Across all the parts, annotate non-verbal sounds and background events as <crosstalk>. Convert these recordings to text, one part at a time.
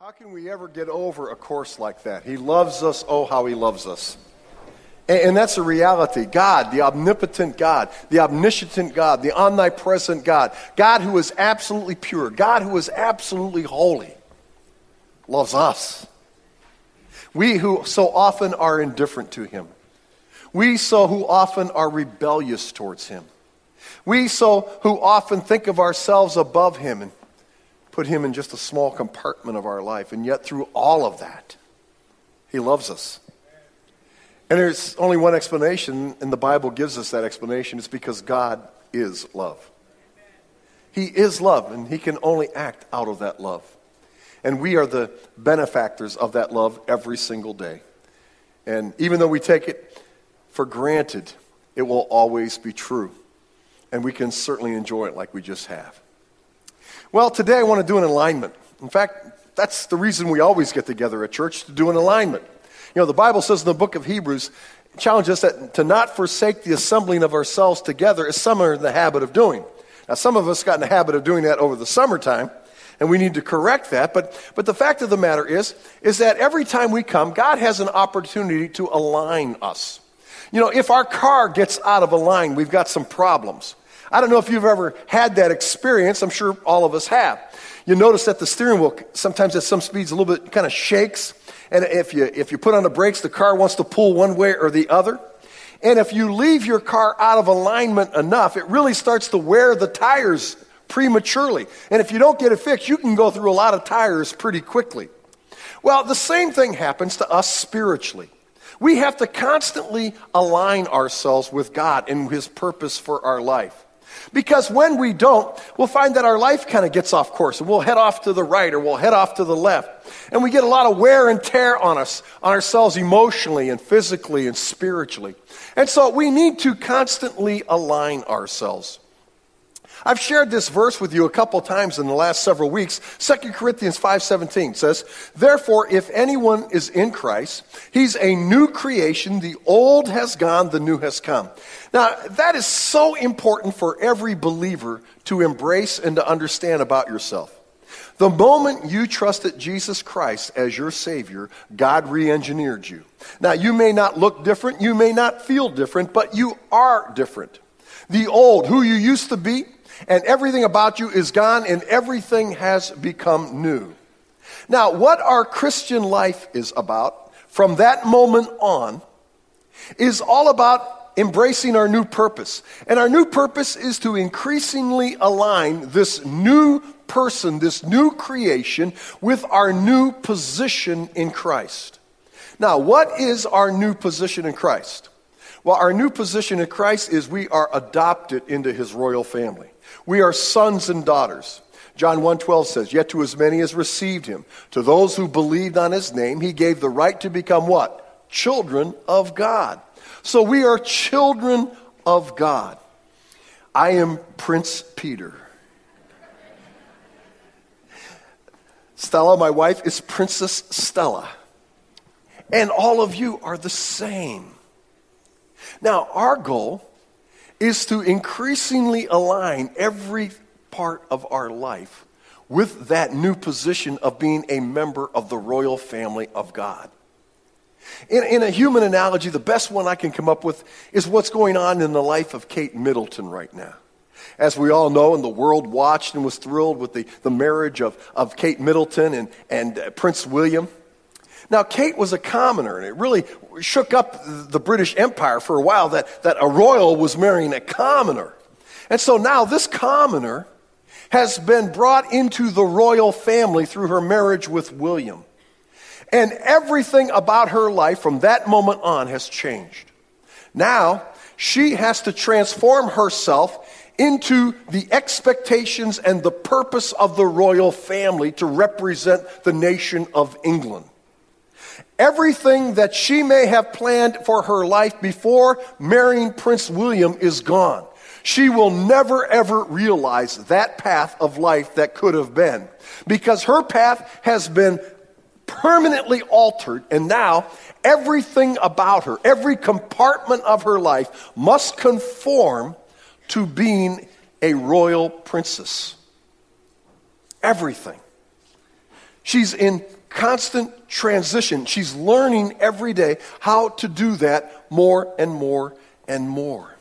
How can we ever get over a course like that? He loves us, oh, how he loves us. And, and that's a reality. God, the omnipotent God, the omniscient God, the omnipresent God, God who is absolutely pure, God who is absolutely holy, loves us. We who so often are indifferent to him. We so who often are rebellious towards him. We so who often think of ourselves above him and put him in just a small compartment of our life. And yet, through all of that, he loves us. And there's only one explanation, and the Bible gives us that explanation. It's because God is love. He is love, and he can only act out of that love. And we are the benefactors of that love every single day. And even though we take it for granted, it will always be true. And we can certainly enjoy it like we just have. Well, today I want to do an alignment. In fact, that's the reason we always get together at church to do an alignment. You know, the Bible says in the book of Hebrews, challenges us that to not forsake the assembling of ourselves together as some are in the habit of doing. Now, some of us got in the habit of doing that over the summertime, and we need to correct that. But, but the fact of the matter is, is that every time we come, God has an opportunity to align us. You know, if our car gets out of a line, we've got some problems. I don't know if you've ever had that experience. I'm sure all of us have. You notice that the steering wheel sometimes at some speeds a little bit kind of shakes. And if you, if you put on the brakes, the car wants to pull one way or the other. And if you leave your car out of alignment enough, it really starts to wear the tires prematurely. And if you don't get it fixed, you can go through a lot of tires pretty quickly. Well, the same thing happens to us spiritually. We have to constantly align ourselves with God and His purpose for our life. Because when we don't, we'll find that our life kind of gets off course and we'll head off to the right or we'll head off to the left. And we get a lot of wear and tear on us, on ourselves emotionally and physically and spiritually. And so we need to constantly align ourselves. I've shared this verse with you a couple times in the last several weeks. 2 Corinthians 5:17 says, "Therefore if anyone is in Christ, he's a new creation. The old has gone, the new has come." Now, that is so important for every believer to embrace and to understand about yourself. The moment you trusted Jesus Christ as your Savior, God re engineered you. Now, you may not look different, you may not feel different, but you are different. The old, who you used to be, and everything about you is gone, and everything has become new. Now, what our Christian life is about from that moment on is all about embracing our new purpose. And our new purpose is to increasingly align this new person, this new creation, with our new position in Christ. Now, what is our new position in Christ? Well, our new position in Christ is we are adopted into his royal family. We are sons and daughters. John 1:12 says, "Yet to as many as received him, to those who believed on his name, he gave the right to become what? Children of God." So we are children of God. I am Prince Peter. Stella, my wife, is Princess Stella. And all of you are the same. Now, our goal is to increasingly align every part of our life with that new position of being a member of the royal family of God. In, in, a human analogy, the best one I can come up with is what's going on in the life of Kate Middleton right now. As we all know, and the world watched and was thrilled with the, the marriage of, of Kate Middleton and, and uh, Prince William. Now, Kate was a commoner, and it really shook up the British Empire for a while that, that a royal was marrying a commoner. And so now this commoner has been brought into the royal family through her marriage with William. And everything about her life from that moment on has changed. Now, she has to transform herself into the expectations and the purpose of the royal family to represent the nation of England. Everything that she may have planned for her life before marrying Prince William is gone. She will never ever realize that path of life that could have been because her path has been permanently altered and now everything about her, every compartment of her life must conform to being a royal princess. Everything. She's in constant transition. She's learning every day how to do that more and more and more.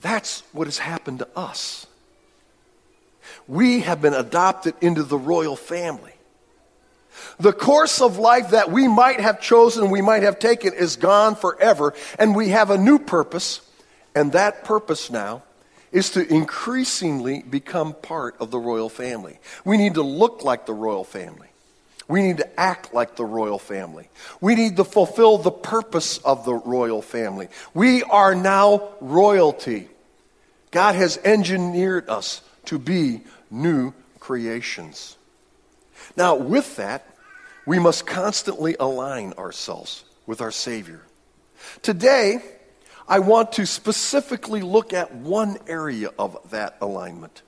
That's what has happened to us. We have been adopted into the royal family. The course of life that we might have chosen, we might have taken, is gone forever, and we have a new purpose, and that purpose now is to increasingly become part of the royal family. We need to look like the royal family. We need to act like the royal family. We need to fulfill the purpose of the royal family. We are now royalty. God has engineered us to be new creations. Now, with that, we must constantly align ourselves with our Savior. Today, I want to specifically look at one area of that alignment.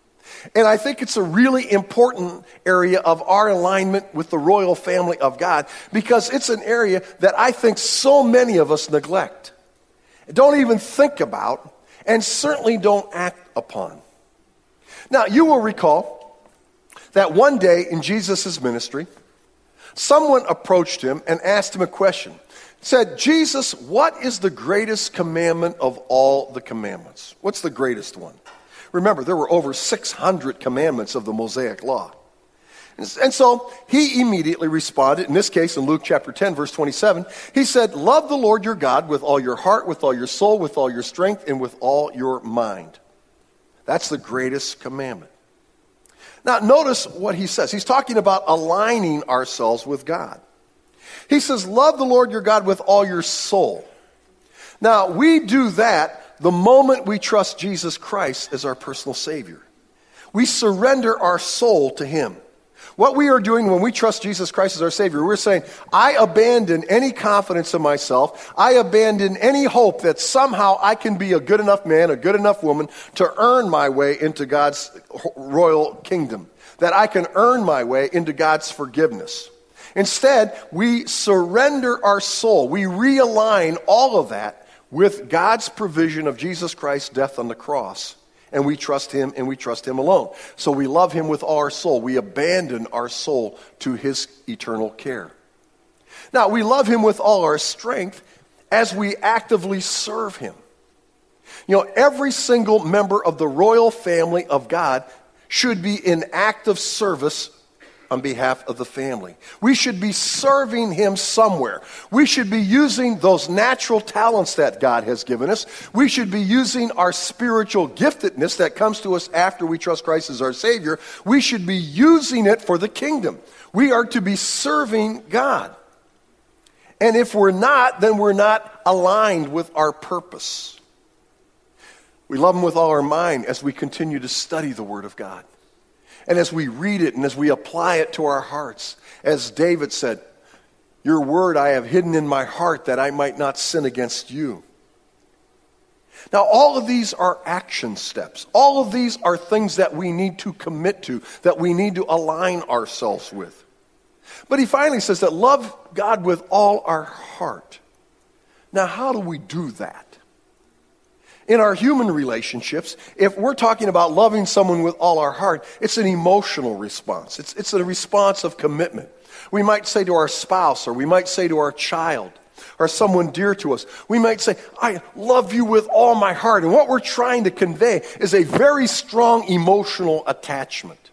And I think it's a really important area of our alignment with the royal family of God because it's an area that I think so many of us neglect, don't even think about, and certainly don't act upon. Now, you will recall that one day in Jesus' ministry, someone approached him and asked him a question said, Jesus, what is the greatest commandment of all the commandments? What's the greatest one? Remember, there were over 600 commandments of the Mosaic Law. And so he immediately responded, in this case in Luke chapter 10, verse 27, he said, Love the Lord your God with all your heart, with all your soul, with all your strength, and with all your mind. That's the greatest commandment. Now, notice what he says. He's talking about aligning ourselves with God. He says, Love the Lord your God with all your soul. Now, we do that the moment we trust Jesus Christ as our personal Savior. We surrender our soul to Him. What we are doing when we trust Jesus Christ as our Savior, we're saying, I abandon any confidence in myself. I abandon any hope that somehow I can be a good enough man, a good enough woman to earn my way into God's royal kingdom, that I can earn my way into God's forgiveness. Instead, we surrender our soul. We realign all of that with God's provision of Jesus Christ's death on the cross. And we trust Him and we trust Him alone. So we love Him with our soul. We abandon our soul to His eternal care. Now, we love Him with all our strength as we actively serve Him. You know, every single member of the royal family of God should be in active service on behalf of the family. We should be serving Him somewhere. We should be using those natural talents that God has given us. We should be using our spiritual giftedness that comes to us after we trust Christ as our Savior. We should be using it for the kingdom. We are to be serving God. And if we're not, then we're not aligned with our purpose. We love Him with all our mind as we continue to study the Word of God. And as we read it and as we apply it to our hearts, as David said, Your word I have hidden in my heart that I might not sin against you. Now, all of these are action steps. All of these are things that we need to commit to, that we need to align ourselves with. But he finally says that love God with all our heart. Now, how do we do that? In our human relationships, if we're talking about loving someone with all our heart, it's an emotional response. It's, it's a response of commitment. We might say to our spouse, or we might say to our child, or someone dear to us, we might say, I love you with all my heart. And what we're trying to convey is a very strong emotional attachment.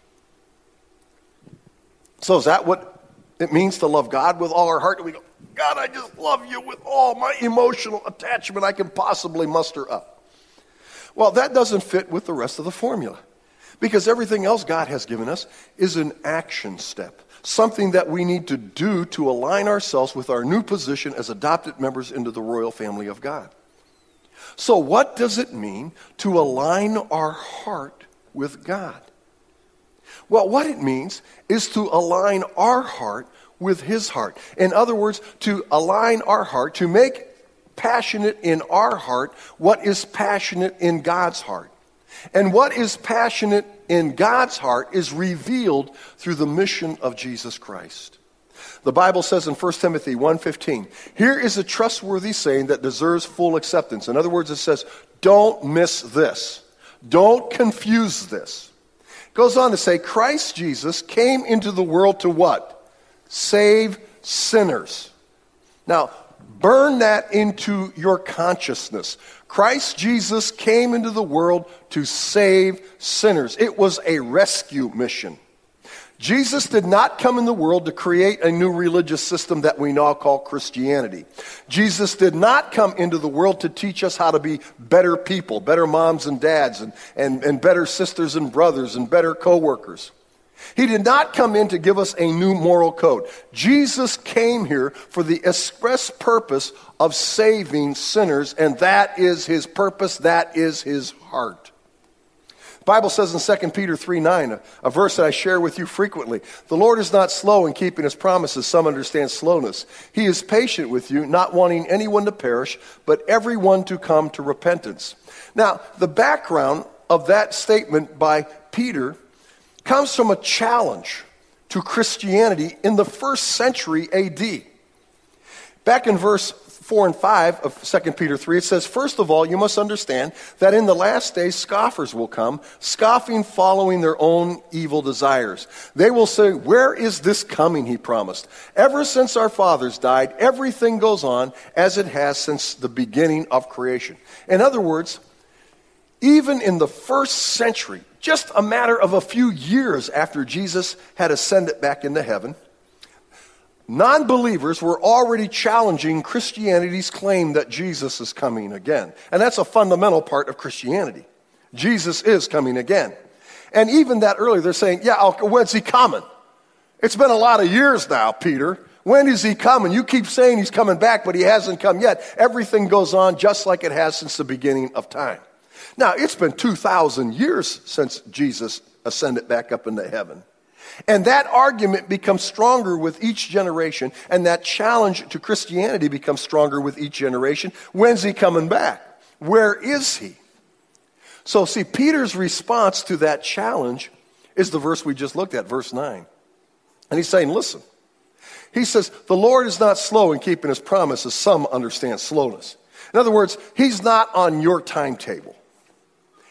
So, is that what it means to love God with all our heart? We go, God, I just love you with all my emotional attachment I can possibly muster up. Well, that doesn't fit with the rest of the formula because everything else God has given us is an action step, something that we need to do to align ourselves with our new position as adopted members into the royal family of God. So, what does it mean to align our heart with God? Well, what it means is to align our heart with His heart. In other words, to align our heart, to make passionate in our heart what is passionate in God's heart. And what is passionate in God's heart is revealed through the mission of Jesus Christ. The Bible says in 1 Timothy 1:15, here is a trustworthy saying that deserves full acceptance. In other words, it says, don't miss this. Don't confuse this. It goes on to say, Christ Jesus came into the world to what? Save sinners. Now, burn that into your consciousness. Christ Jesus came into the world to save sinners. It was a rescue mission. Jesus did not come in the world to create a new religious system that we now call Christianity. Jesus did not come into the world to teach us how to be better people, better moms and dads, and, and, and better sisters and brothers, and better coworkers. He did not come in to give us a new moral code. Jesus came here for the express purpose of saving sinners, and that is his purpose, that is his heart. Bible says in 2 Peter 3 9, a, a verse that I share with you frequently The Lord is not slow in keeping his promises. Some understand slowness. He is patient with you, not wanting anyone to perish, but everyone to come to repentance. Now, the background of that statement by Peter comes from a challenge to Christianity in the first century AD. Back in verse 4 and 5 of 2 Peter 3, it says, First of all, you must understand that in the last days scoffers will come, scoffing, following their own evil desires. They will say, Where is this coming, he promised? Ever since our fathers died, everything goes on as it has since the beginning of creation. In other words, even in the first century, just a matter of a few years after Jesus had ascended back into heaven, non believers were already challenging Christianity's claim that Jesus is coming again. And that's a fundamental part of Christianity. Jesus is coming again. And even that earlier, they're saying, Yeah, when's he coming? It's been a lot of years now, Peter. When is he coming? You keep saying he's coming back, but he hasn't come yet. Everything goes on just like it has since the beginning of time. Now, it's been 2,000 years since Jesus ascended back up into heaven. And that argument becomes stronger with each generation, and that challenge to Christianity becomes stronger with each generation. When's he coming back? Where is he? So, see, Peter's response to that challenge is the verse we just looked at, verse 9. And he's saying, listen, he says, the Lord is not slow in keeping his promises. Some understand slowness. In other words, he's not on your timetable.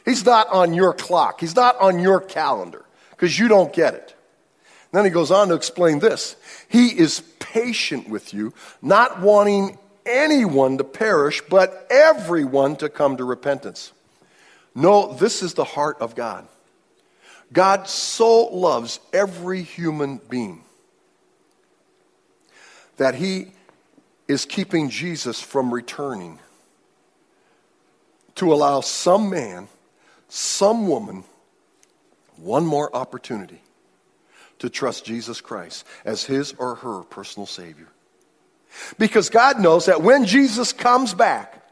He's not on your clock. He's not on your calendar because you don't get it. Then he goes on to explain this He is patient with you, not wanting anyone to perish, but everyone to come to repentance. No, this is the heart of God. God so loves every human being that he is keeping Jesus from returning to allow some man, some woman, one more opportunity to trust Jesus Christ as his or her personal Savior. Because God knows that when Jesus comes back,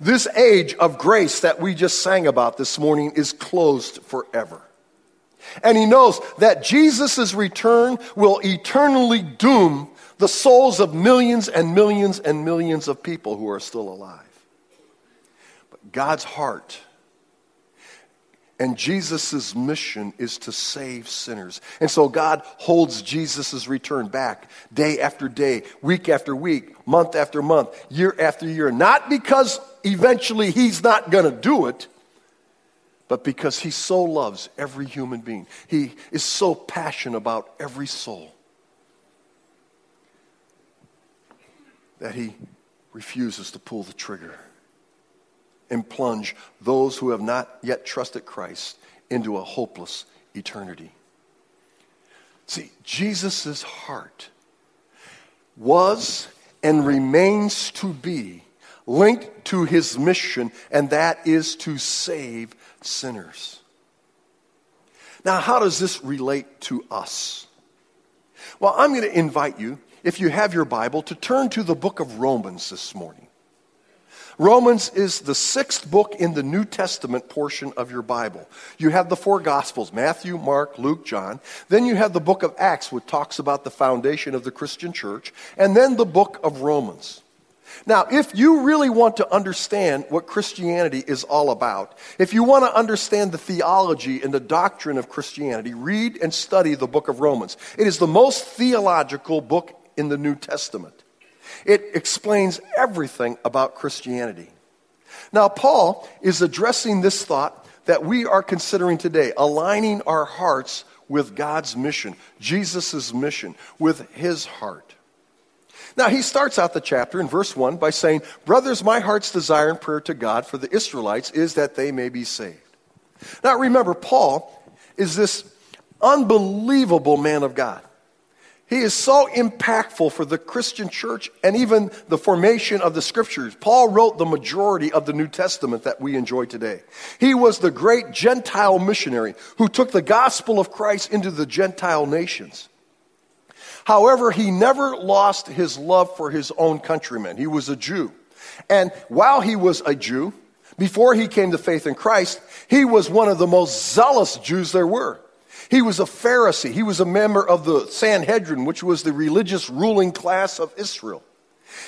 this age of grace that we just sang about this morning is closed forever. And he knows that Jesus' return will eternally doom the souls of millions and millions and millions of people who are still alive. But God's heart and Jesus' mission is to save sinners. And so God holds Jesus' return back day after day, week after week, month after month, year after year. Not because eventually He's not going to do it, but because He so loves every human being. He is so passionate about every soul that He refuses to pull the trigger and plunge those who have not yet trusted Christ into a hopeless eternity. See, Jesus' heart was and remains to be linked to his mission, and that is to save sinners. Now, how does this relate to us? Well, I'm going to invite you, if you have your Bible, to turn to the book of Romans this morning. Romans is the sixth book in the New Testament portion of your Bible. You have the four Gospels Matthew, Mark, Luke, John. Then you have the book of Acts, which talks about the foundation of the Christian church. And then the book of Romans. Now, if you really want to understand what Christianity is all about, if you want to understand the theology and the doctrine of Christianity, read and study the book of Romans. It is the most theological book in the New Testament. It explains everything about Christianity. Now, Paul is addressing this thought that we are considering today, aligning our hearts with God's mission, Jesus' mission, with his heart. Now, he starts out the chapter in verse 1 by saying, Brothers, my heart's desire and prayer to God for the Israelites is that they may be saved. Now, remember, Paul is this unbelievable man of God. He is so impactful for the Christian church and even the formation of the scriptures. Paul wrote the majority of the New Testament that we enjoy today. He was the great Gentile missionary who took the gospel of Christ into the Gentile nations. However, he never lost his love for his own countrymen. He was a Jew. And while he was a Jew, before he came to faith in Christ, he was one of the most zealous Jews there were. He was a Pharisee. He was a member of the Sanhedrin, which was the religious ruling class of Israel.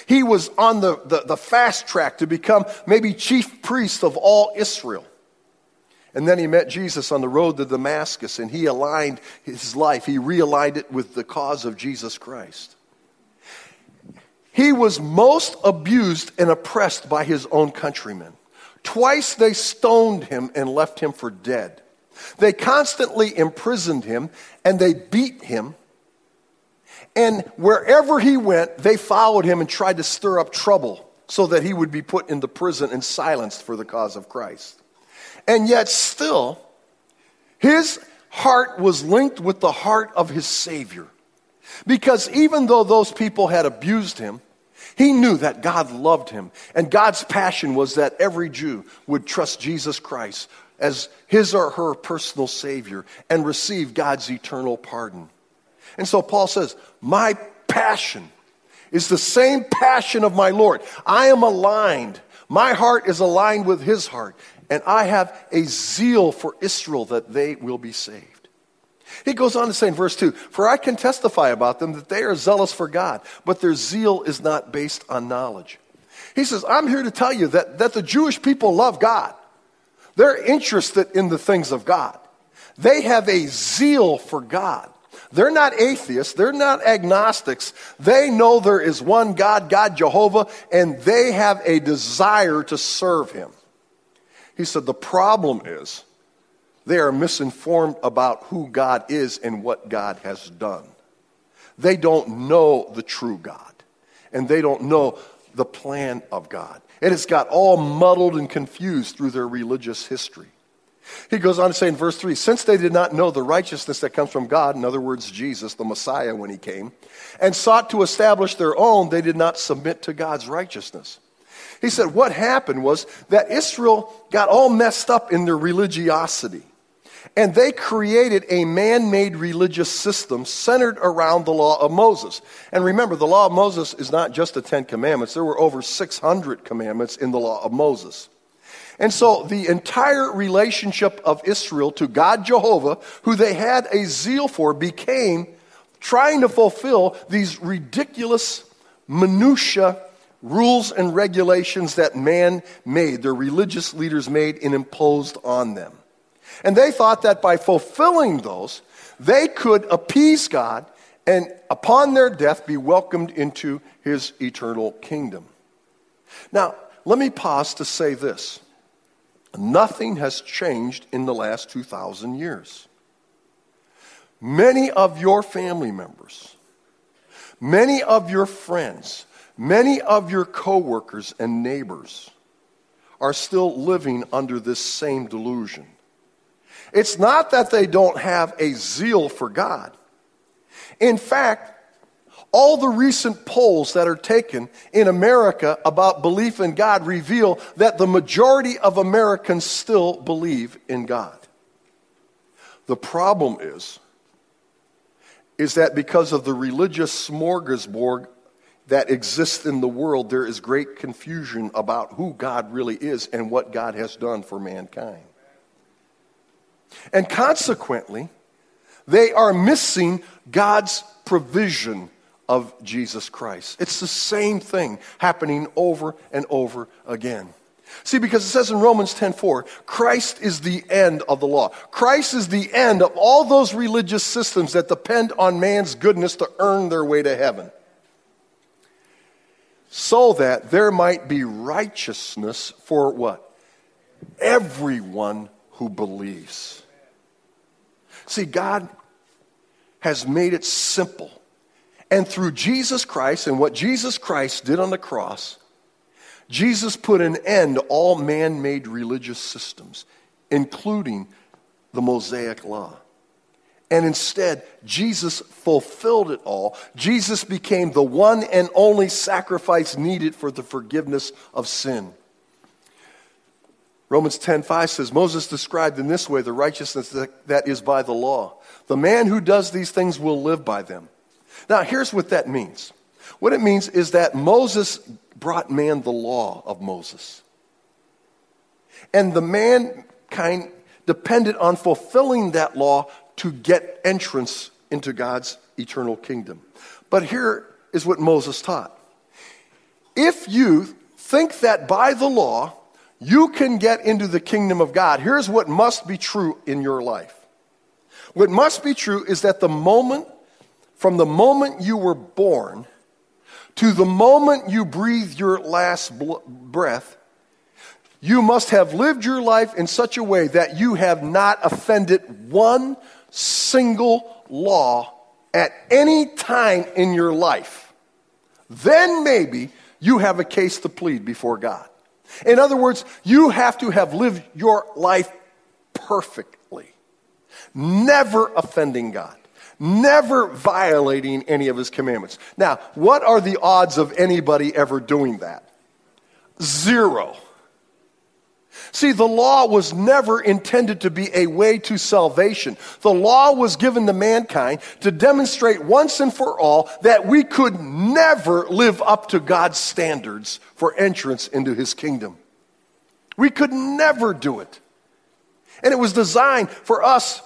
He was on the, the, the, fast track to become maybe chief priest of all Israel. And then he met Jesus on the road to Damascus and he aligned his life, he realigned it with the cause of Jesus Christ. He was most abused and oppressed by his own countrymen. Twice they stoned him and left him for dead. They constantly imprisoned him and they beat him. And wherever he went, they followed him and tried to stir up trouble so that he would be put into prison and silenced for the cause of Christ. And yet, still, his heart was linked with the heart of his Savior. Because even though those people had abused him, he knew that God loved him. And God's passion was that every Jew would trust Jesus Christ as his or her personal Savior and receive God's eternal pardon. And so Paul says, My passion is the same passion of my Lord. I am aligned. My heart is aligned with his heart. And I have a zeal for Israel that they will be saved. He goes on to say in verse 2 For I can testify about them that they are zealous for God, but their zeal is not based on knowledge. He says, I'm here to tell you that, that the Jewish people love God. They're interested in the things of God. They have a zeal for God. They're not atheists. They're not agnostics. They know there is one God, God Jehovah, and they have a desire to serve Him. He said, The problem is they are misinformed about who God is and what God has done. They don't know the true God, and they don't know the plan of God. It has got all muddled and confused through their religious history. He goes on to say in verse 3 Since they did not know the righteousness that comes from God, in other words, Jesus, the Messiah, when he came, and sought to establish their own, they did not submit to God's righteousness. He said what happened was that Israel got all messed up in their religiosity. And they created a man made religious system centered around the law of Moses. And remember, the law of Moses is not just the Ten Commandments, there were over 600 commandments in the law of Moses. And so the entire relationship of Israel to God Jehovah, who they had a zeal for, became trying to fulfill these ridiculous minutia rules and regulations that man made, their religious leaders made and imposed on them. And they thought that by fulfilling those, they could appease God and upon their death be welcomed into his eternal kingdom. Now, let me pause to say this nothing has changed in the last 2,000 years. Many of your family members, many of your friends, many of your coworkers and neighbors are still living under this same delusion. It's not that they don't have a zeal for God. In fact, all the recent polls that are taken in America about belief in God reveal that the majority of Americans still believe in God. The problem is is that because of the religious smorgasbord that exists in the world, there is great confusion about who God really is and what God has done for mankind. And consequently, they are missing God's provision of Jesus Christ. It's the same thing happening over and over again. See, because it says in Romans 10:4, Christ is the end of the law. Christ is the end of all those religious systems that depend on man's goodness to earn their way to heaven. So that there might be righteousness for what? Everyone who believes. See, God has made it simple. And through Jesus Christ and what Jesus Christ did on the cross, Jesus put an end to all man made religious systems, including the Mosaic law. And instead, Jesus fulfilled it all. Jesus became the one and only sacrifice needed for the forgiveness of sin. Romans 10:5 says Moses described in this way the righteousness that, that is by the law. The man who does these things will live by them. Now, here's what that means. What it means is that Moses brought man the law of Moses. And the mankind depended on fulfilling that law to get entrance into God's eternal kingdom. But here is what Moses taught. If you think that by the law you can get into the kingdom of God, here's what must be true in your life. What must be true is that the moment, from the moment you were born to the moment you breathe your last breath, you must have lived your life in such a way that you have not offended one single law at any time in your life. Then maybe you have a case to plead before God. In other words, you have to have lived your life perfectly, never offending God, never violating any of His commandments. Now, what are the odds of anybody ever doing that? Zero. See, the law was never intended to be a way to salvation. The law was given to mankind to demonstrate once and for all that we could never live up to God's standards for entrance into his kingdom. We could never do it. And it was designed for us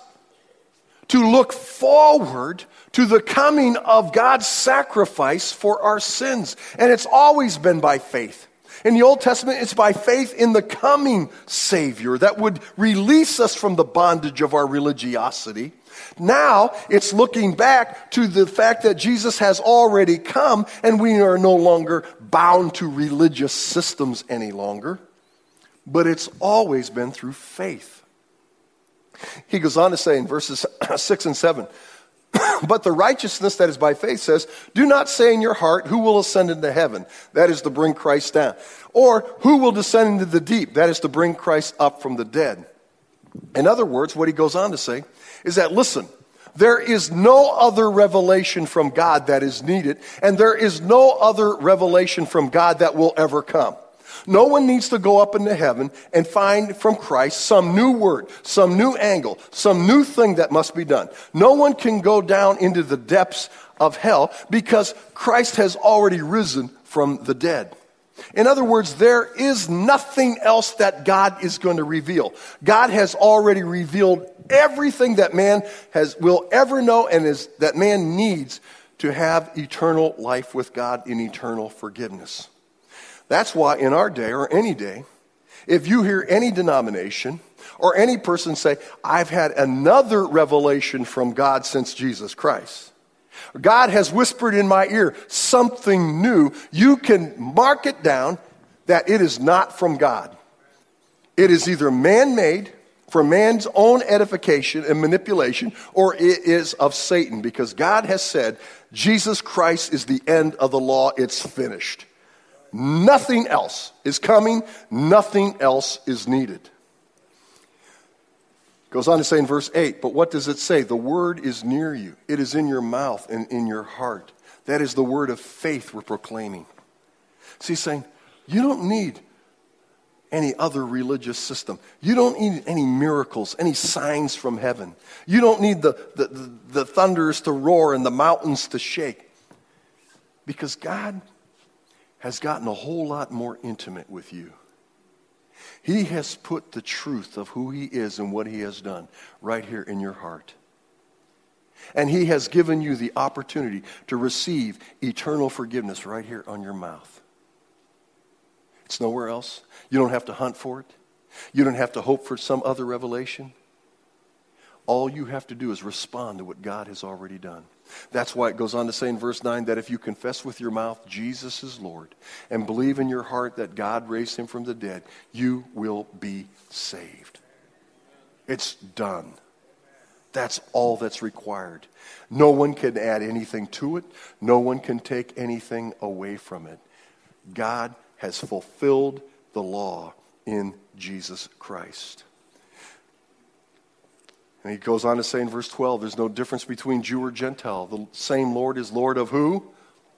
to look forward to the coming of God's sacrifice for our sins. And it's always been by faith. In the Old Testament, it's by faith in the coming Savior that would release us from the bondage of our religiosity. Now, it's looking back to the fact that Jesus has already come and we are no longer bound to religious systems any longer. But it's always been through faith. He goes on to say in verses <clears throat> 6 and 7 <coughs> but the righteousness that is by faith says, Do not say in your heart, Who will ascend into heaven? That is to bring Christ down. Or, Who will descend into the deep? That is to bring Christ up from the dead. In other words, what he goes on to say is that, listen, there is no other revelation from God that is needed, and there is no other revelation from God that will ever come. No one needs to go up into heaven and find from Christ some new word, some new angle, some new thing that must be done. No one can go down into the depths of hell because Christ has already risen from the dead. In other words, there is nothing else that God is going to reveal. God has already revealed everything that man has, will ever know and is, that man needs to have eternal life with God in eternal forgiveness. That's why in our day or any day, if you hear any denomination or any person say, I've had another revelation from God since Jesus Christ, God has whispered in my ear something new, you can mark it down that it is not from God. It is either man made for man's own edification and manipulation, or it is of Satan because God has said, Jesus Christ is the end of the law, it's finished. Nothing else is coming, nothing else is needed. Goes on to say in verse 8, but what does it say? The word is near you, it is in your mouth and in your heart. That is the word of faith we're proclaiming. See, he's saying, you don't need any other religious system. You don't need any miracles, any signs from heaven. You don't need the, the, the thunders to roar and the mountains to shake. Because God has gotten a whole lot more intimate with you. He has put the truth of who He is and what He has done right here in your heart. And He has given you the opportunity to receive eternal forgiveness right here on your mouth. It's nowhere else. You don't have to hunt for it, you don't have to hope for some other revelation. All you have to do is respond to what God has already done. That's why it goes on to say in verse 9 that if you confess with your mouth Jesus is Lord and believe in your heart that God raised him from the dead, you will be saved. It's done. That's all that's required. No one can add anything to it, no one can take anything away from it. God has fulfilled the law in Jesus Christ. And he goes on to say in verse 12 there's no difference between Jew or Gentile. The same Lord is Lord of who?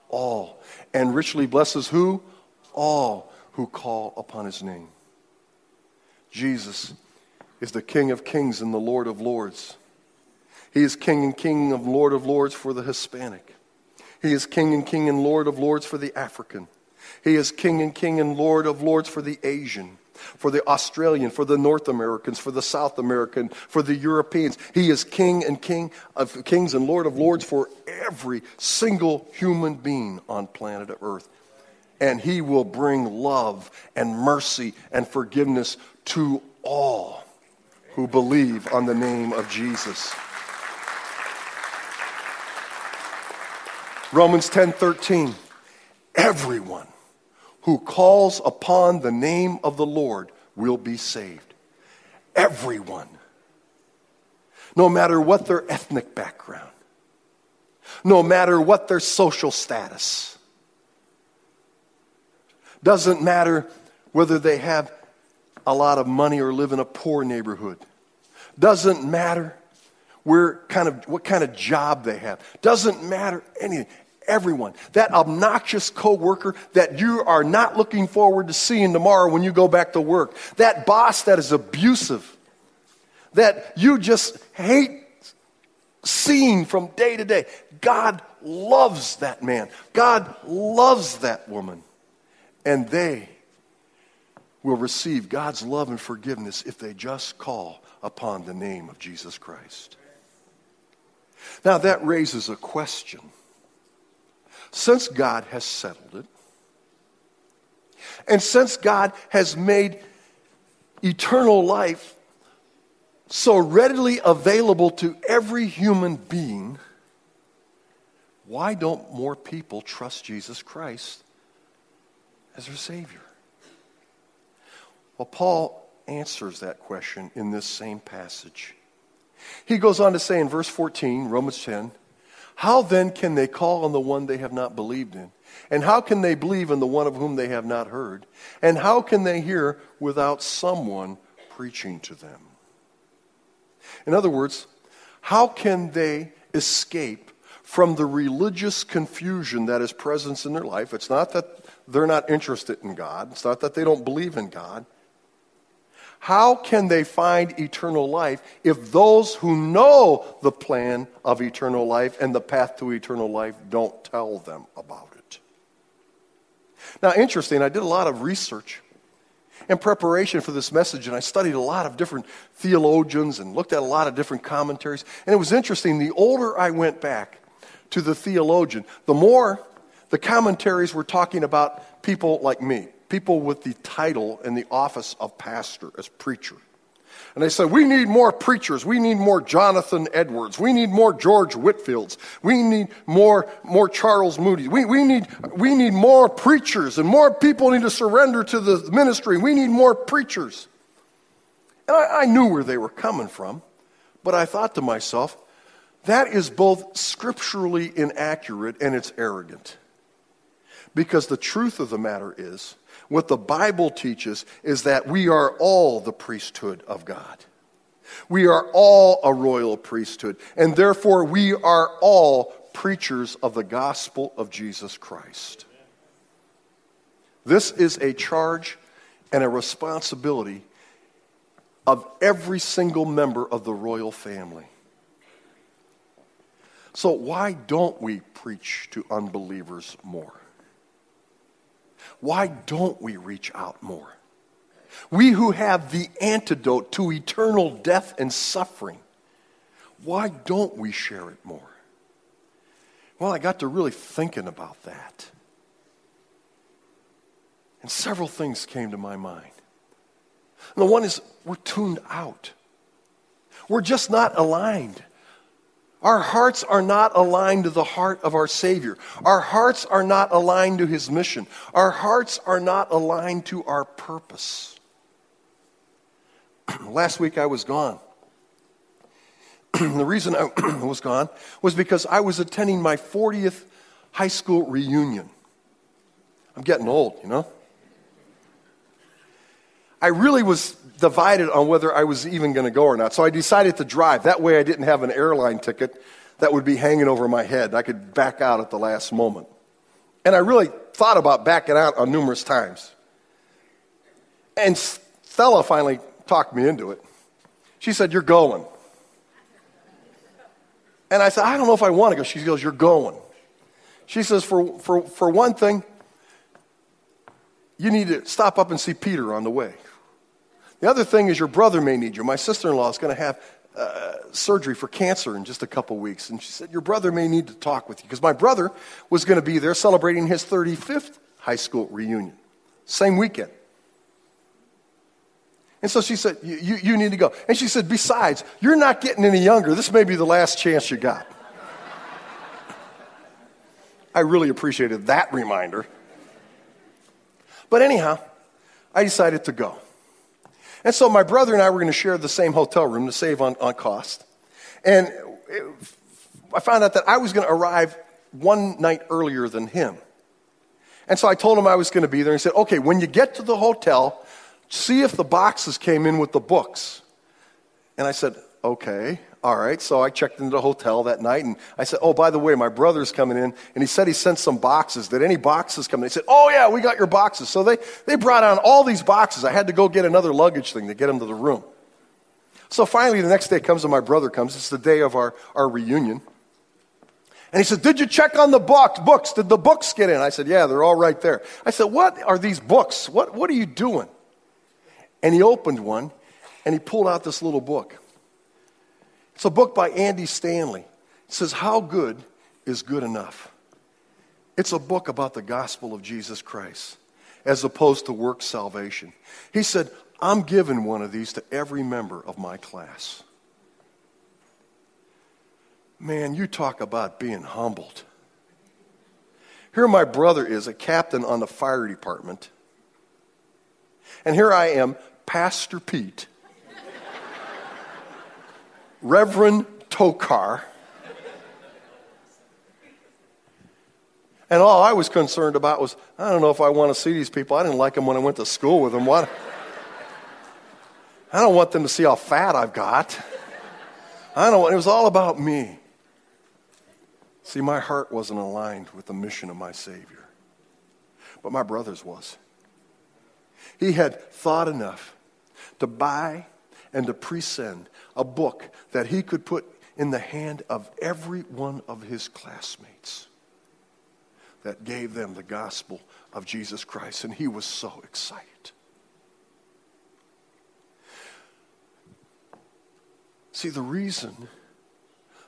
All. And richly blesses who? All who call upon his name. Jesus is the King of kings and the Lord of lords. He is King and King of Lord of lords for the Hispanic. He is King and King and Lord of lords for the African. He is King and King and Lord of lords for the Asian for the Australian, for the North Americans, for the South American, for the Europeans. He is King and King of kings and Lord of lords for every single human being on planet Earth. And he will bring love and mercy and forgiveness to all who believe on the name of Jesus. Romans 10:13 Everyone who calls upon the name of the Lord will be saved. Everyone. No matter what their ethnic background, no matter what their social status, doesn't matter whether they have a lot of money or live in a poor neighborhood, doesn't matter where kind of what kind of job they have, doesn't matter anything everyone. That obnoxious coworker that you are not looking forward to seeing tomorrow when you go back to work. That boss that is abusive. That you just hate seeing from day to day. God loves that man. God loves that woman. And they will receive God's love and forgiveness if they just call upon the name of Jesus Christ. Now, that raises a question since God has settled it, and since God has made eternal life so readily available to every human being, why don't more people trust Jesus Christ as their Savior? Well, Paul answers that question in this same passage. He goes on to say in verse 14, Romans 10, how then can they call on the one they have not believed in? And how can they believe in the one of whom they have not heard? And how can they hear without someone preaching to them? In other words, how can they escape from the religious confusion that is present in their life? It's not that they're not interested in God, it's not that they don't believe in God. How can they find eternal life if those who know the plan of eternal life and the path to eternal life don't tell them about it? Now, interesting, I did a lot of research in preparation for this message, and I studied a lot of different theologians and looked at a lot of different commentaries. And it was interesting, the older I went back to the theologian, the more the commentaries were talking about people like me people with the title and the office of pastor, as preacher. And they said, We need more preachers. We need more Jonathan Edwards. We need more George Whitefields. We need more, more Charles Moody. We, we, need, we need more preachers, and more people need to surrender to the ministry. We need more preachers. And I, I knew where they were coming from, but I thought to myself, that is both scripturally inaccurate and it's arrogant. Because the truth of the matter is, what the Bible teaches is that we are all the priesthood of God. We are all a royal priesthood, and therefore we are all preachers of the gospel of Jesus Christ. This is a charge and a responsibility of every single member of the royal family. So, why don't we preach to unbelievers more? Why don't we reach out more? We who have the antidote to eternal death and suffering, why don't we share it more? Well, I got to really thinking about that. And several things came to my mind. And the one is we're tuned out. We're just not aligned. Our hearts are not aligned to the heart of our Savior. Our hearts are not aligned to His mission. Our hearts are not aligned to our purpose. <clears throat> Last week I was gone. <clears throat> the reason I <clears throat> was gone was because I was attending my 40th high school reunion. I'm getting old, you know? I really was divided on whether I was even going to go or not. So I decided to drive. That way I didn't have an airline ticket that would be hanging over my head. I could back out at the last moment. And I really thought about backing out on numerous times. And Stella finally talked me into it. She said, You're going. And I said, I don't know if I want to go. She goes, You're going. She says, For, for, for one thing, you need to stop up and see Peter on the way. The other thing is, your brother may need you. My sister in law is going to have uh, surgery for cancer in just a couple weeks. And she said, Your brother may need to talk with you. Because my brother was going to be there celebrating his 35th high school reunion, same weekend. And so she said, you, you, you need to go. And she said, Besides, you're not getting any younger. This may be the last chance you got. I really appreciated that reminder. But anyhow, I decided to go. And so my brother and I were going to share the same hotel room to save on, on cost. And it, I found out that I was going to arrive one night earlier than him. And so I told him I was going to be there. And he said, okay, when you get to the hotel, see if the boxes came in with the books. And I said, okay, all right. So I checked into the hotel that night and I said, oh, by the way, my brother's coming in and he said he sent some boxes. Did any boxes come in? He said, oh, yeah, we got your boxes. So they, they brought on all these boxes. I had to go get another luggage thing to get them to the room. So finally, the next day comes and my brother comes. It's the day of our, our reunion. And he said, Did you check on the books? Books? Did the books get in? I said, Yeah, they're all right there. I said, What are these books? What, what are you doing? And he opened one and he pulled out this little book. It's a book by Andy Stanley. It says, How Good is Good Enough? It's a book about the gospel of Jesus Christ as opposed to work salvation. He said, I'm giving one of these to every member of my class. Man, you talk about being humbled. Here, my brother is a captain on the fire department. And here I am Pastor Pete, Reverend Tokar. And all I was concerned about was, I don't know if I want to see these people. I didn't like them when I went to school with them. What? I don't want them to see how fat I've got. I don't want, it was all about me. See, my heart wasn't aligned with the mission of my Savior, but my brother's was. He had thought enough to buy and to presend a book that he could put in the hand of every one of his classmates that gave them the gospel of Jesus Christ. And he was so excited. See, the reason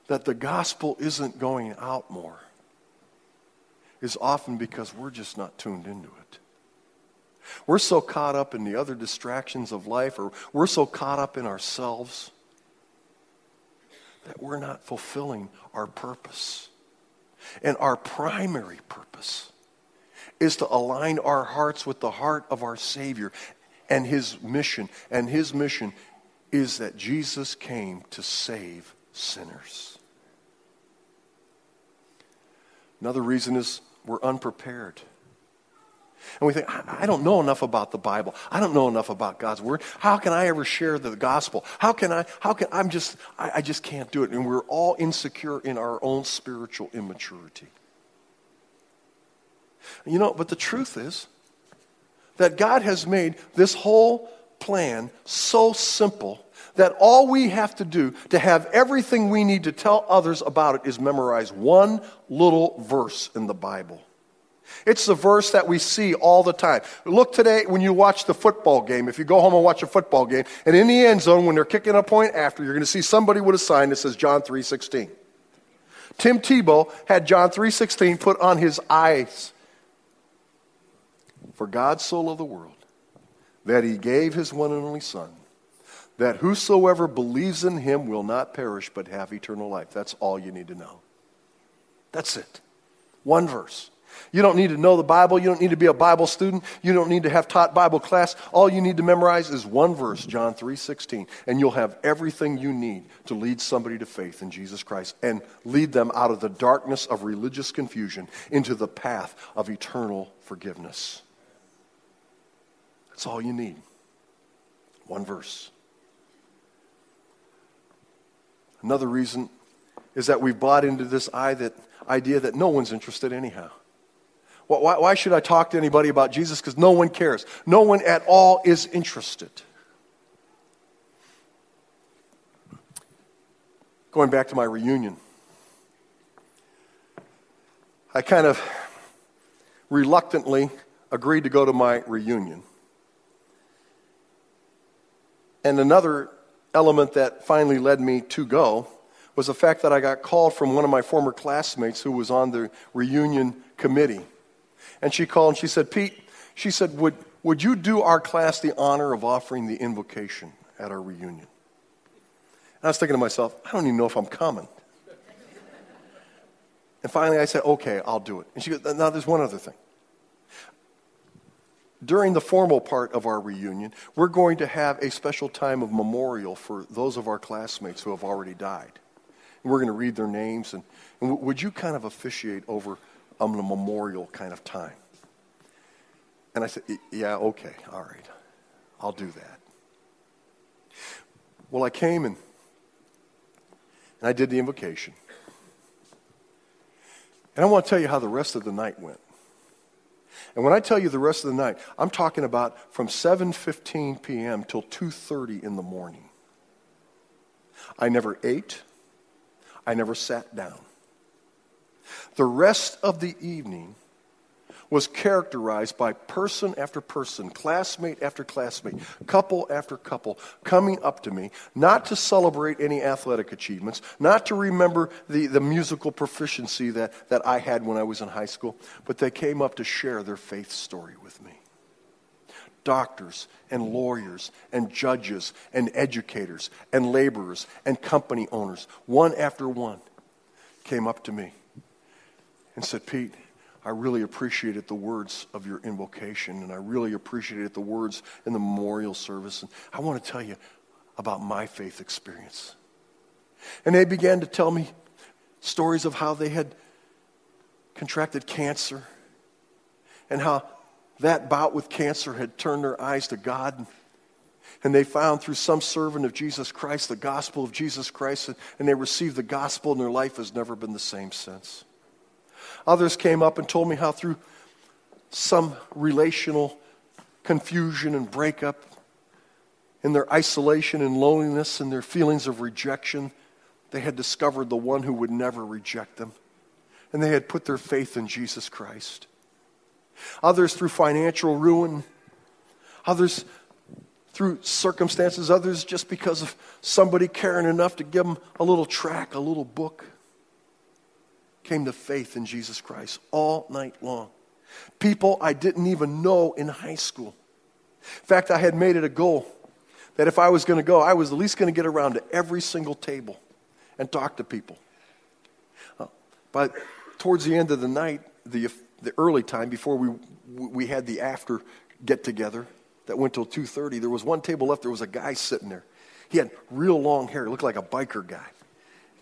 that the gospel isn't going out more is often because we're just not tuned into it. We're so caught up in the other distractions of life, or we're so caught up in ourselves that we're not fulfilling our purpose. And our primary purpose is to align our hearts with the heart of our Savior and His mission. And His mission is that Jesus came to save sinners. Another reason is we're unprepared. And we think, I don't know enough about the Bible. I don't know enough about God's Word. How can I ever share the gospel? How can I, how can, I'm just, I, I just can't do it. And we're all insecure in our own spiritual immaturity. You know, but the truth is that God has made this whole plan so simple that all we have to do to have everything we need to tell others about it is memorize one little verse in the Bible. It's the verse that we see all the time. Look today when you watch the football game. If you go home and watch a football game, and in the end zone, when they're kicking a point after, you're going to see somebody with a sign that says John 3.16. Tim Tebow had John 3.16 put on his eyes. For God's so loved the world that he gave his one and only Son, that whosoever believes in him will not perish but have eternal life. That's all you need to know. That's it. One verse. You don't need to know the Bible. You don't need to be a Bible student. You don't need to have taught Bible class. All you need to memorize is one verse, John 3:16, and you'll have everything you need to lead somebody to faith in Jesus Christ and lead them out of the darkness of religious confusion into the path of eternal forgiveness. That's all you need. One verse. Another reason is that we've bought into this idea that no one's interested anyhow. Why, why should I talk to anybody about Jesus? Because no one cares. No one at all is interested. Going back to my reunion, I kind of reluctantly agreed to go to my reunion. And another element that finally led me to go was the fact that I got called from one of my former classmates who was on the reunion committee. And she called and she said, Pete, she said, would, would you do our class the honor of offering the invocation at our reunion? And I was thinking to myself, I don't even know if I'm coming. And finally I said, okay, I'll do it. And she goes, now there's one other thing. During the formal part of our reunion, we're going to have a special time of memorial for those of our classmates who have already died. And we're going to read their names. And, and would you kind of officiate over a memorial kind of time. And I said, Yeah, okay, all right, I'll do that. Well, I came and, and I did the invocation. And I want to tell you how the rest of the night went. And when I tell you the rest of the night, I'm talking about from 7:15 p.m. till 2:30 in the morning. I never ate. I never sat down. The rest of the evening was characterized by person after person, classmate after classmate, couple after couple coming up to me, not to celebrate any athletic achievements, not to remember the, the musical proficiency that, that I had when I was in high school, but they came up to share their faith story with me. Doctors and lawyers and judges and educators and laborers and company owners, one after one, came up to me and said, Pete, I really appreciated the words of your invocation, and I really appreciated the words in the memorial service. And I want to tell you about my faith experience. And they began to tell me stories of how they had contracted cancer and how that bout with cancer had turned their eyes to God. And they found through some servant of Jesus Christ the gospel of Jesus Christ, and they received the gospel, and their life has never been the same since. Others came up and told me how through some relational confusion and breakup, in their isolation and loneliness and their feelings of rejection, they had discovered the one who would never reject them. And they had put their faith in Jesus Christ. Others through financial ruin, others through circumstances, others just because of somebody caring enough to give them a little tract, a little book came to faith in Jesus Christ all night long. People I didn't even know in high school. In fact, I had made it a goal that if I was going to go, I was at least going to get around to every single table and talk to people. Uh, but towards the end of the night, the, the early time before we, we had the after get together that went till 2.30 there was one table left there was a guy sitting there he had real long hair he looked like a biker guy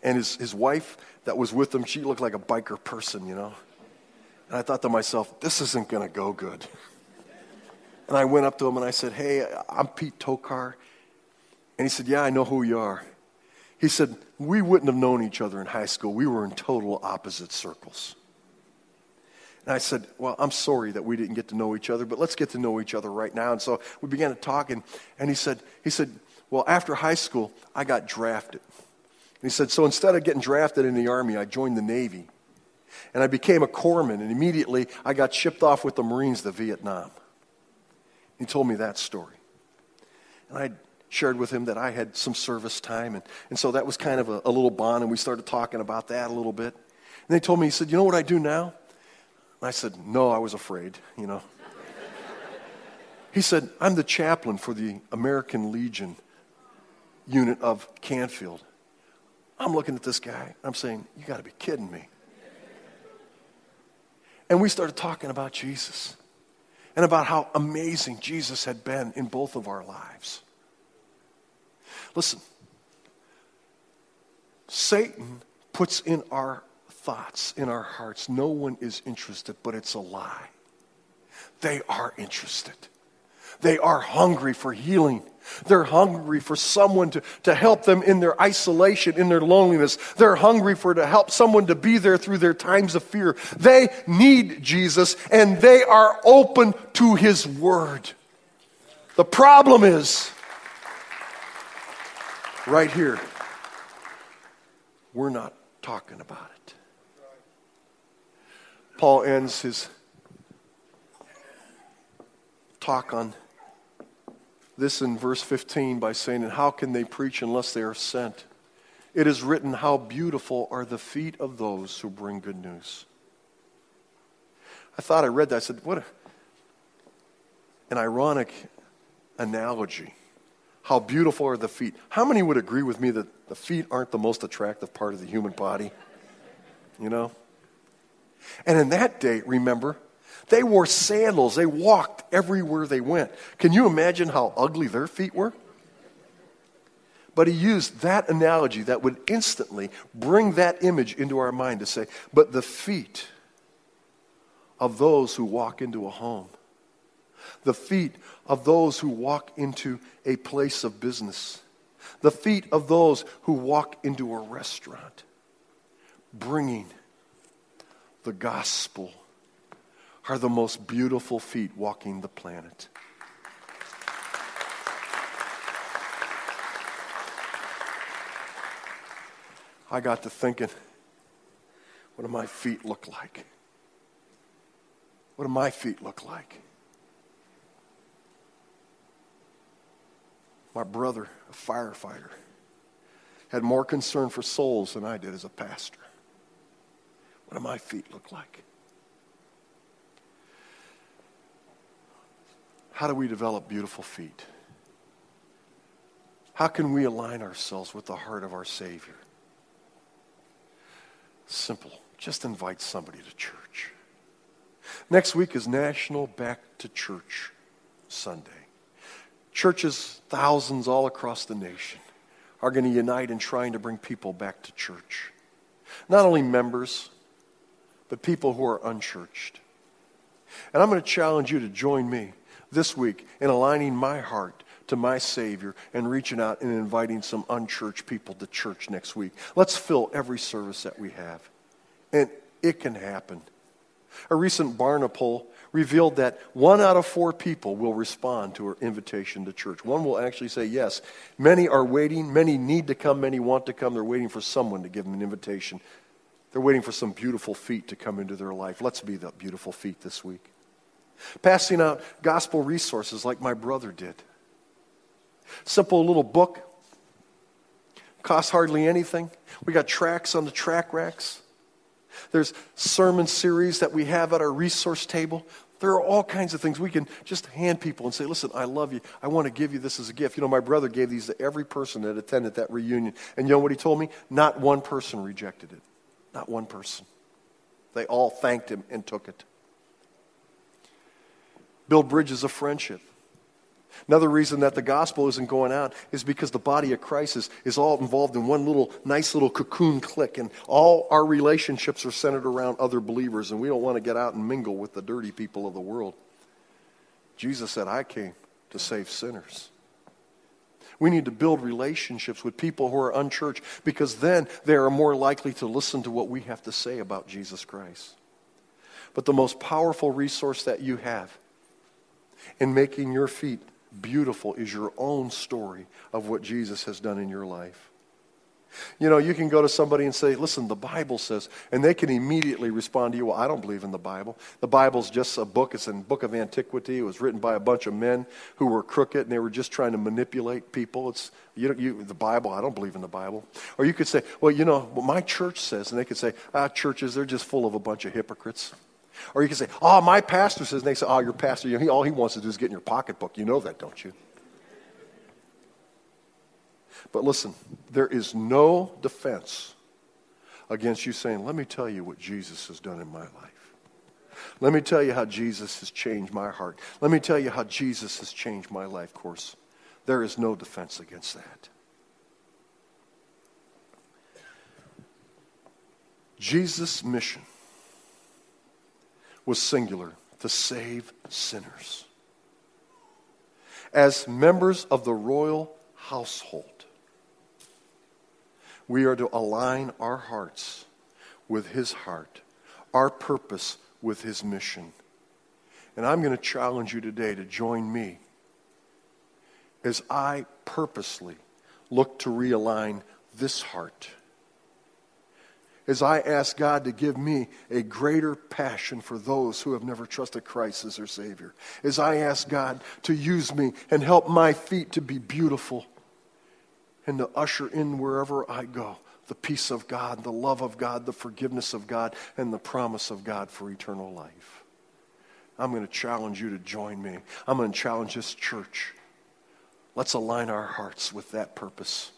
and his, his wife that was with them, she looked like a biker person, you know. And I thought to myself, this isn't going to go good. <laughs> And I went up to him and I said, Hey, I'm Pete Tokar. And he said, Yeah, I know who you are. He said, We wouldn't have known each other in high school. We were in total opposite circles. And I said, Well, I'm sorry that we didn't get to know each other, but let's get to know each other right now. And so we began to talk, and, and he, said, he said, Well, after high school, I got drafted he said, So instead of getting drafted in the Army, I joined the Navy. And I became a corpsman, and immediately I got shipped off with the Marines to Vietnam. He told me that story. And I shared with him that I had some service time, and, and so that was kind of a, a little bond, and we started talking about that a little bit. And they told me, he said, You know what I do now? And I said, No, I was afraid, you know. <laughs> he said, I'm the chaplain for the American Legion unit of Canfield. I'm looking at this guy. I'm saying, You got to be kidding me. And we started talking about Jesus and about how amazing Jesus had been in both of our lives. Listen, Satan puts in our thoughts, in our hearts, no one is interested, but it's a lie. They are interested. They are hungry for healing. They're hungry for someone to, to help them in their isolation, in their loneliness. They're hungry for to help someone to be there through their times of fear. They need Jesus and they are open to his word. The problem is right here. We're not talking about it. Paul ends his talk on this in verse 15 by saying, And how can they preach unless they are sent? It is written, How beautiful are the feet of those who bring good news. I thought I read that. I said, What a, an ironic analogy. How beautiful are the feet. How many would agree with me that the feet aren't the most attractive part of the human body? You know? And in that day, remember, they wore sandals. They walked everywhere they went. Can you imagine how ugly their feet were? But he used that analogy that would instantly bring that image into our mind to say, but the feet of those who walk into a home, the feet of those who walk into a place of business, the feet of those who walk into a restaurant, bringing the gospel are the most beautiful feet walking the planet. I got to thinking, what do my feet look like? What do my feet look like? My brother, a firefighter, had more concern for souls than I did as a pastor. What do my feet look like? How do we develop beautiful feet? How can we align ourselves with the heart of our Savior? Simple. Just invite somebody to church. Next week is National Back to Church Sunday. Churches, thousands all across the nation, are going to unite in trying to bring people back to church. Not only members, but people who are unchurched. And I'm going to challenge you to join me this week in aligning my heart to my Savior and reaching out and inviting some unchurched people to church next week. Let's fill every service that we have. And it can happen. A recent Barna poll revealed that one out of four people will respond to our invitation to church. One will actually say yes. Many are waiting. Many need to come. Many want to come. They're waiting for someone to give them an invitation. They're waiting for some beautiful feet to come into their life. Let's be that beautiful feet this week. Passing out gospel resources like my brother did. Simple little book. Costs hardly anything. We got tracts on the tract racks. There's sermon series that we have at our resource table. There are all kinds of things we can just hand people and say, listen, I love you. I want to give you this as a gift. You know, my brother gave these to every person that attended that reunion. And you know what he told me? Not one person rejected it. Not one person. They all thanked him and took it build bridges of friendship. Another reason that the gospel isn't going out is because the body of Christ is, is all involved in one little nice little cocoon clique, and all our relationships are centered around other believers, and we don't want to get out and mingle with the dirty people of the world. Jesus said, I came to save sinners. We need to build relationships with people who are unchurched because then they are more likely to listen to what we have to say about Jesus Christ. But the most powerful resource that you have in making your feet beautiful is your own story of what Jesus has done in your life. You know, you can go to somebody and say, listen, the Bible says, and they can immediately respond to you, well, I don't believe in the Bible. The Bible's just a book. It's a book of antiquity. It was written by a bunch of men who were crooked and they were just trying to manipulate people. It's, you, you, the Bible, I don't believe in the Bible. Or you could say, well, you know, what my church says, and they could say, ah, churches, they're just full of a bunch of hypocrites. Or you can say, oh, my pastor says, and they say, oh, your pastor, you know, he, all he wants to do is get in your pocketbook. You know that, don't you? But listen, there is no defense against you saying, let me tell you what Jesus has done in my life. Let me tell you how Jesus has changed my heart. Let me tell you how Jesus has changed my life course. There is no defense against that. Jesus' mission was singular to save sinners. As members of the royal household, we are to align our hearts with His heart, our purpose with His mission. And I'm going to challenge you today to join me as I purposely look to realign this heart as I ask God to give me a greater passion for those who have never trusted Christ as their Savior, as I ask God to use me and help my feet to be beautiful and to usher in wherever I go the peace of God, the love of God, the forgiveness of God, and the promise of God for eternal life. I'm going to challenge you to join me. I'm going to challenge this church. Let's align our hearts with that purpose.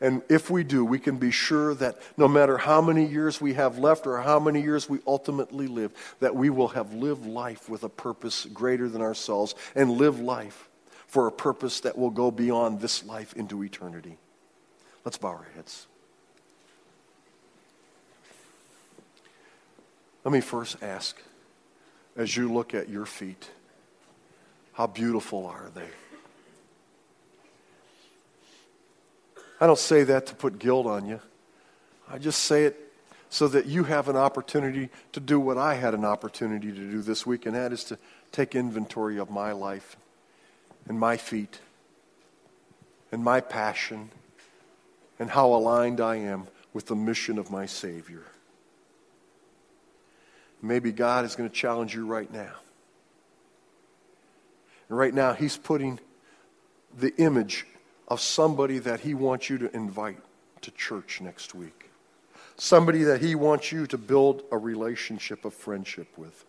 And if we do, we can be sure that no matter how many years we have left or how many years we ultimately live, that we will have lived life with a purpose greater than ourselves and live life for a purpose that will go beyond this life into eternity. Let's bow our heads. Let me first ask, as you look at your feet, how beautiful are they? I don't say that to put guilt on you. I just say it so that you have an opportunity to do what I had an opportunity to do this week, and that is to take inventory of my life and my feet and my passion and how aligned I am with the mission of my Savior. Maybe God is going to challenge you right now. And right now, He's putting the image of somebody that he wants you to invite to church next week. Somebody that he wants you to build a relationship of friendship with.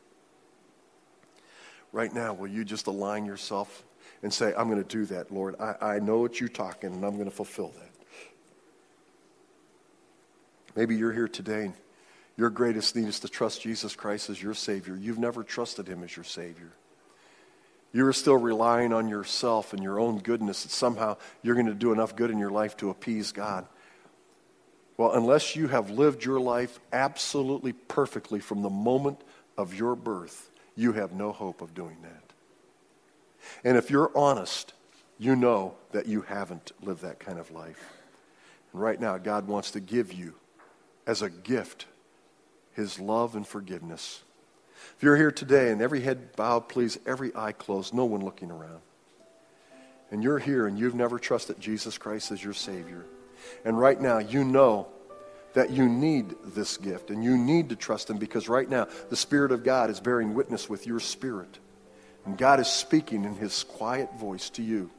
Right now, will you just align yourself and say, I'm going to do that, Lord? I, I know what you're talking, and I'm going to fulfill that. Maybe you're here today and your greatest need is to trust Jesus Christ as your Savior. You've never trusted Him as your Savior you are still relying on yourself and your own goodness that somehow you're going to do enough good in your life to appease God. Well, unless you have lived your life absolutely perfectly from the moment of your birth, you have no hope of doing that. And if you're honest, you know that you haven't lived that kind of life. And right now, God wants to give you, as a gift, His love and forgiveness. If you're here today and every head bowed, please, every eye closed, no one looking around, and you're here and you've never trusted Jesus Christ as your Savior, and right now you know that you need this gift and you need to trust Him because right now the Spirit of God is bearing witness with your spirit. And God is speaking in His quiet voice to you,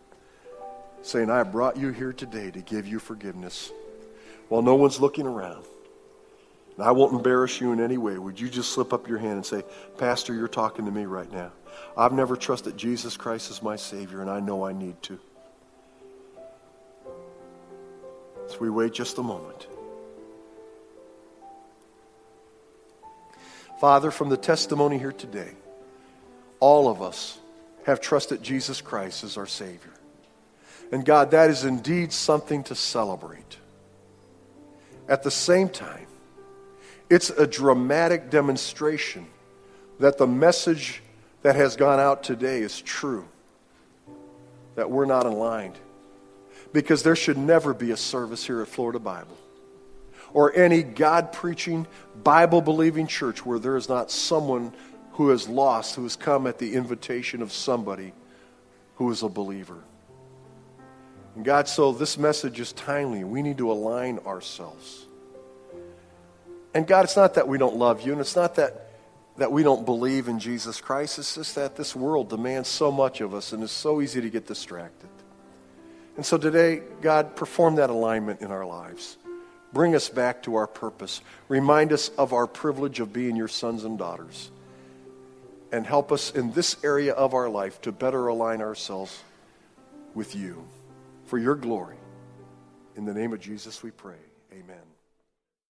saying, I brought you here today to give you forgiveness. While no one's looking around, and I won't embarrass you in any way. Would you just slip up your hand and say, Pastor, you're talking to me right now. I've never trusted Jesus Christ as my Savior, and I know I need to. So we wait just a moment. Father, from the testimony here today, all of us have trusted Jesus Christ as our Savior. And God, that is indeed something to celebrate. At the same time, it's a dramatic demonstration that the message that has gone out today is true, that we're not aligned. Because there should never be a service here at Florida Bible or any God preaching, Bible believing church where there is not someone who is lost, who has come at the invitation of somebody who is a believer. And God, so this message is timely. We need to align ourselves. And God, it's not that we don't love you, and it's not that, that we don't believe in Jesus Christ. It's just that this world demands so much of us, and it's so easy to get distracted. And so today, God, perform that alignment in our lives. Bring us back to our purpose. Remind us of our privilege of being your sons and daughters. And help us in this area of our life to better align ourselves with you for your glory. In the name of Jesus, we pray. Amen.